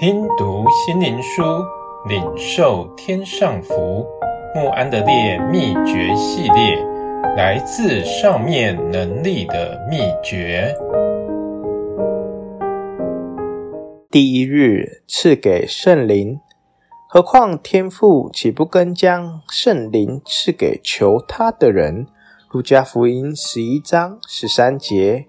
听读心灵书，领受天上福。穆安德烈秘诀系列，来自上面能力的秘诀。第一日赐给圣灵，何况天父岂不更将圣灵赐给求他的人？路加福音十一章十三节。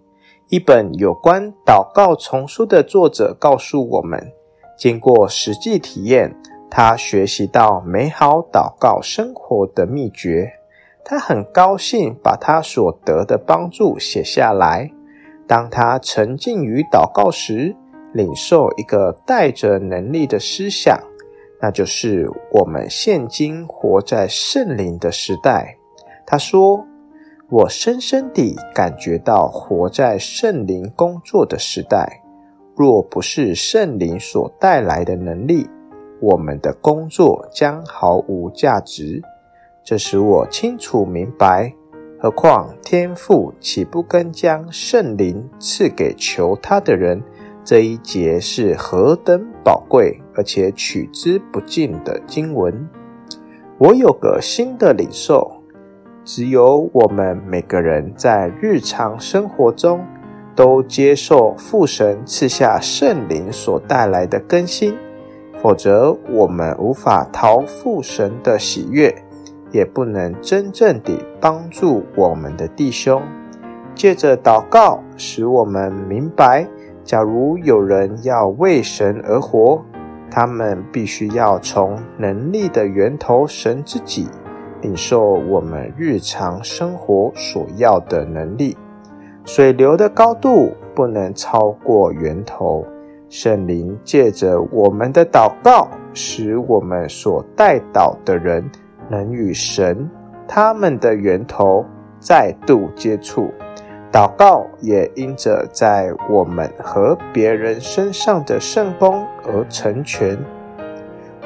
一本有关祷告丛书的作者告诉我们。经过实际体验，他学习到美好祷告生活的秘诀。他很高兴把他所得的帮助写下来。当他沉浸于祷告时，领受一个带着能力的思想，那就是我们现今活在圣灵的时代。他说：“我深深地感觉到活在圣灵工作的时代。”若不是圣灵所带来的能力，我们的工作将毫无价值。这使我清楚明白，何况天父岂不更将圣灵赐给求他的人？这一节是何等宝贵而且取之不尽的经文。我有个新的领受：只有我们每个人在日常生活中。都接受父神赐下圣灵所带来的更新，否则我们无法讨父神的喜悦，也不能真正地帮助我们的弟兄。借着祷告，使我们明白，假如有人要为神而活，他们必须要从能力的源头神自己领受我们日常生活所要的能力。水流的高度不能超过源头。圣灵借着我们的祷告，使我们所代祷的人能与神他们的源头再度接触。祷告也因着在我们和别人身上的圣工而成全。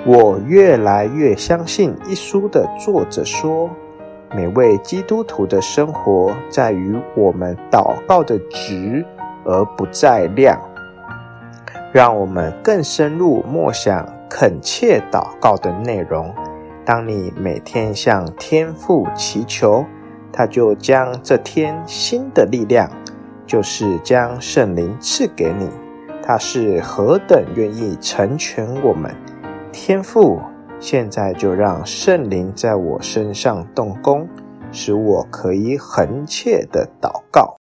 我越来越相信一书的作者说。每位基督徒的生活在于我们祷告的值而不在量。让我们更深入默想恳切祷告的内容。当你每天向天父祈求，他就将这天新的力量，就是将圣灵赐给你。他是何等愿意成全我们，天父。现在就让圣灵在我身上动工，使我可以恳切的祷告。